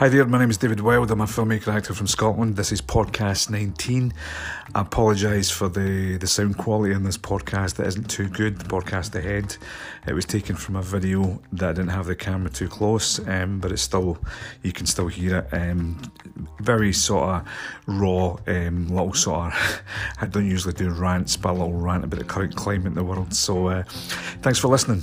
Hi there, my name is David Wild. I'm a filmmaker actor from Scotland. This is podcast 19. I apologise for the, the sound quality on this podcast that isn't too good. The podcast ahead, it was taken from a video that didn't have the camera too close, um, but it's still, you can still hear it. Um, very sort of raw, um, little sort of, I don't usually do rants, but a little rant about the current climate in the world. So uh, thanks for listening.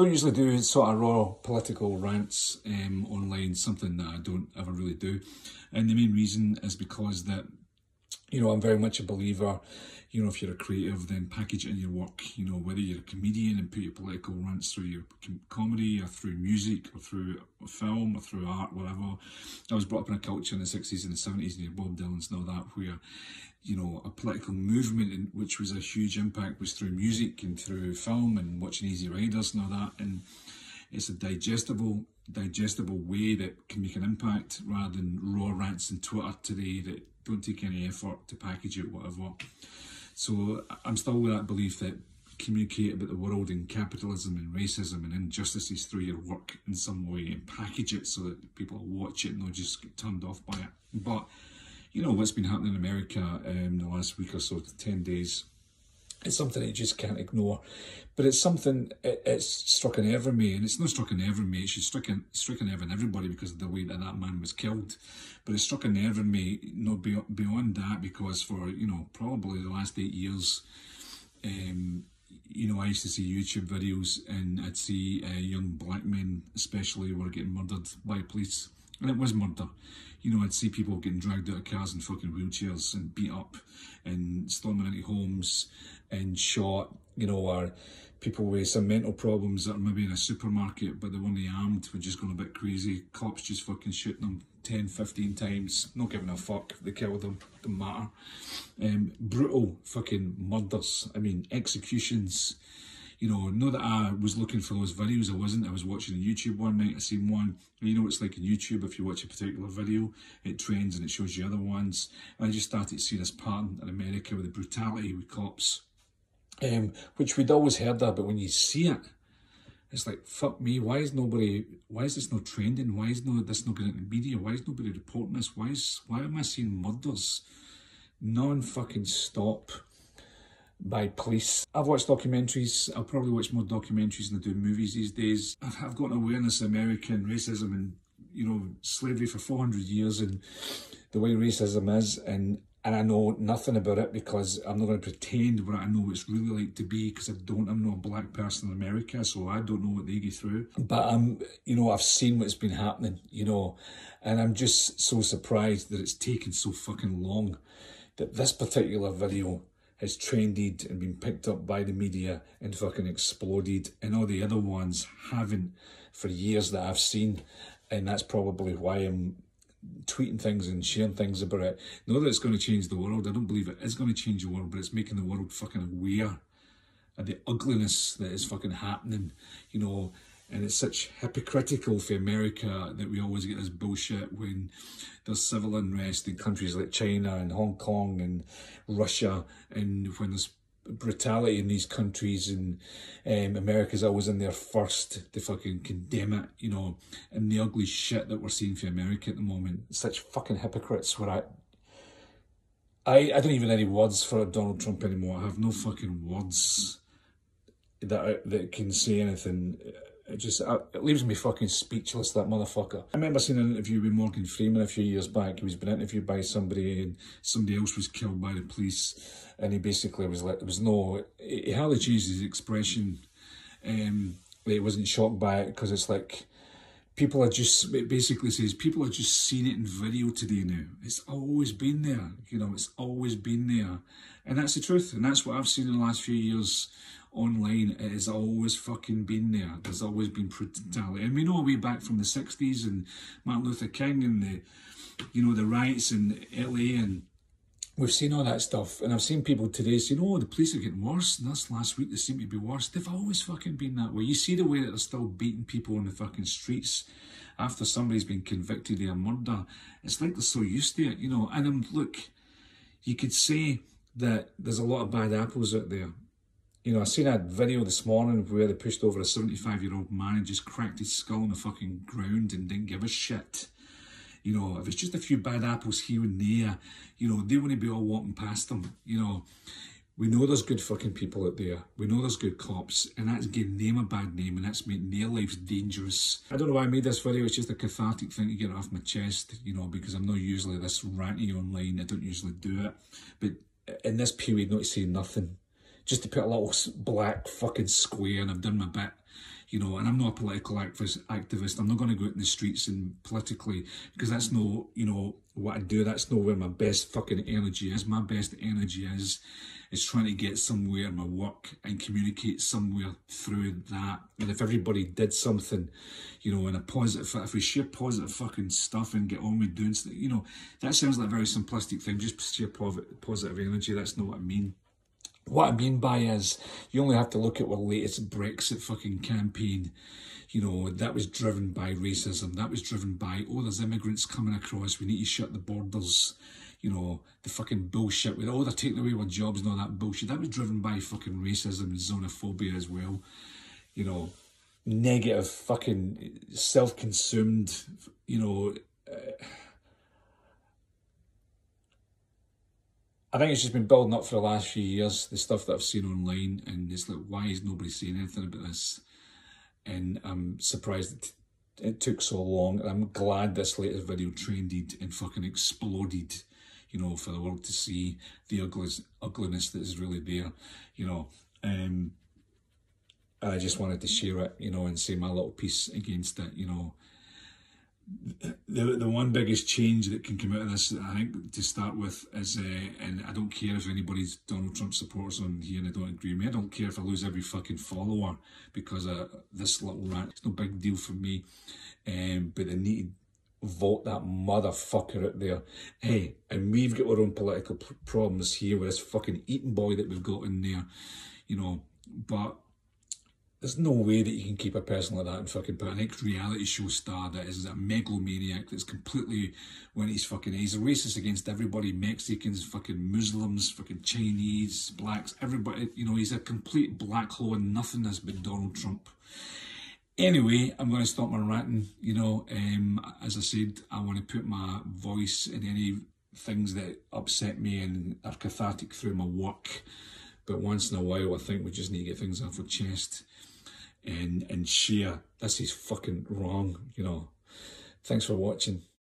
Don't usually do sort of raw political rants um, online, something that I don't ever really do. And the main reason is because that, you know, I'm very much a believer, you know, if you're a creative, then package it in your work, you know, whether you're a comedian and put your political rants through your comedy or through music or through film or through art, whatever. I was brought up in a culture in the 60s and the 70s, and Bob Dylan's and all that, where you know, a political movement, in, which was a huge impact, was through music and through film and watching Easy Riders and all that. And it's a digestible, digestible way that can make an impact rather than raw rants on Twitter today that don't take any effort to package it, whatever. So I'm still with that belief that communicate about the world and capitalism and racism and injustices through your work in some way and package it so that people watch it and they'll just get turned off by it. But you know, what's been happening in America um, the last week or so, 10 days, it's something that you just can't ignore. But it's something, it, it's struck a nerve in me, and it's not struck a nerve in me, it's struck a, struck a nerve in everybody because of the way that that man was killed. But it struck a nerve in me, not you know, beyond that, because for, you know, probably the last eight years, um, you know, I used to see YouTube videos and I'd see uh, young black men, especially, were getting murdered by police. And it was murder you know, I'd see people getting dragged out of cars in fucking wheelchairs and beat up and storming into homes and shot, you know, or people with some mental problems that are maybe in a supermarket but they weren't armed, were just going a bit crazy. Cops just fucking shooting them 10, 15 times, not giving a fuck. They killed them, don't matter. Um, brutal fucking murders. I mean, executions you know, know that I was looking for those videos. I wasn't. I was watching YouTube one night. I seen one. You know, it's like in YouTube. If you watch a particular video, it trends and it shows you other ones. And I just started to see this pattern in America with the brutality with cops, um, which we'd always heard of. But when you see it, it's like fuck me. Why is nobody? Why is this not trending? Why is no this not getting media? Why is nobody reporting this? Why is why am I seeing murders non fucking stop? By police. I've watched documentaries. I'll probably watch more documentaries than I do movies these days. I've got an awareness of American racism and, you know, slavery for 400 years and the way racism is. And, and I know nothing about it because I'm not going to pretend what I know what it's really like to be because I don't, I'm not a black person in America, so I don't know what they go through. But I'm, you know, I've seen what's been happening, you know, and I'm just so surprised that it's taken so fucking long that this particular video has trended and been picked up by the media and fucking exploded, and all the other ones haven't for years that I've seen, and that's probably why I'm tweeting things and sharing things about it. Not that it's going to change the world. I don't believe it is going to change the world, but it's making the world fucking aware of the ugliness that is fucking happening. You know, and it's such hypocritical for America that we always get this bullshit when there's civil unrest in countries like China and Hong Kong and Russia, and when there's brutality in these countries and um, America's always in there first to fucking condemn it, you know, and the ugly shit that we're seeing for America at the moment. Such fucking hypocrites where I I, I don't even have any words for Donald Trump anymore. I have no fucking words that that can say anything it just uh, it leaves me fucking speechless, that motherfucker. I remember seeing an interview with Morgan Freeman a few years back. He was being interviewed by somebody and somebody else was killed by the police. And he basically was like, there was no, he hardly changed his expression. Um, he wasn't shocked by it because it's like, people are just, it basically says, people are just seeing it in video today now. It's always been there, you know, it's always been there. And that's the truth. And that's what I've seen in the last few years online, it has always fucking been there. There's always been brutality. And we know way back from the 60s and Martin Luther King and the, you know, the riots in LA and we've seen all that stuff. And I've seen people today saying, oh, the police are getting worse. And this last week, they seem to be worse. They've always fucking been that way. You see the way that they're still beating people on the fucking streets after somebody's been convicted of a murder. It's like they're so used to it, you know. And um, look, you could say that there's a lot of bad apples out there You know, I seen a video this morning where they pushed over a 75 year old man and just cracked his skull on the fucking ground and didn't give a shit. You know, if it's just a few bad apples here and there, you know, they wouldn't be all walking past them. You know, we know there's good fucking people out there. We know there's good cops, and that's giving them a bad name, and that's making their lives dangerous. I don't know why I made this video. It's just a cathartic thing to get it off my chest, you know, because I'm not usually this ranty online. I don't usually do it, but in this period, not to say nothing, just to put a little black fucking square, and I've done my bit you know, and I'm not a political activist. I'm not going to go out in the streets and politically, because that's no, you know, what I do. That's not where my best fucking energy is. My best energy is, is trying to get somewhere in my work and communicate somewhere through that. And if everybody did something, you know, in a positive, if we share positive fucking stuff and get on with doing, you know, that sounds like a very simplistic thing. Just share positive energy. That's not what I mean. What I mean by is, you only have to look at our latest Brexit fucking campaign. You know, that was driven by racism. That was driven by, oh, there's immigrants coming across. We need to shut the borders. You know, the fucking bullshit with, oh, they're taking away our jobs and all that bullshit. That was driven by fucking racism and xenophobia as well. You know, negative fucking self-consumed, you know, uh, I think it's just been building up for the last few years, the stuff that I've seen online, and it's like, why is nobody saying anything about this? And I'm surprised it, it took so long, I'm glad this latest video trended and fucking exploded, you know, for the world to see the ugliness, ugliness that is really there, you know. Um, I just wanted to share it, you know, and say my little piece against it, you know the the one biggest change that can come out of this, I think, to start with, is uh, and I don't care if anybody's Donald Trump supporters on here and they don't agree with me. I don't care if I lose every fucking follower because of this little rant. It's no big deal for me. Um, but they need to vote that motherfucker out there. Hey, and we've got our own political problems here with this fucking Eton boy that we've got in there, you know. But there's no way that you can keep a person like that and fucking put an ex-reality show star that is a megalomaniac that's completely when he's fucking he's a racist against everybody, Mexicans, fucking Muslims, fucking Chinese, blacks, everybody you know, he's a complete black hole and nothing has been Donald Trump. Anyway, I'm going to stop my ranting. You know, um, as I said, I want to put my voice in any things that upset me and are cathartic through my work. But once in a while, I think we just need to get things off our chest and and share. This is fucking wrong, you know. Thanks for watching.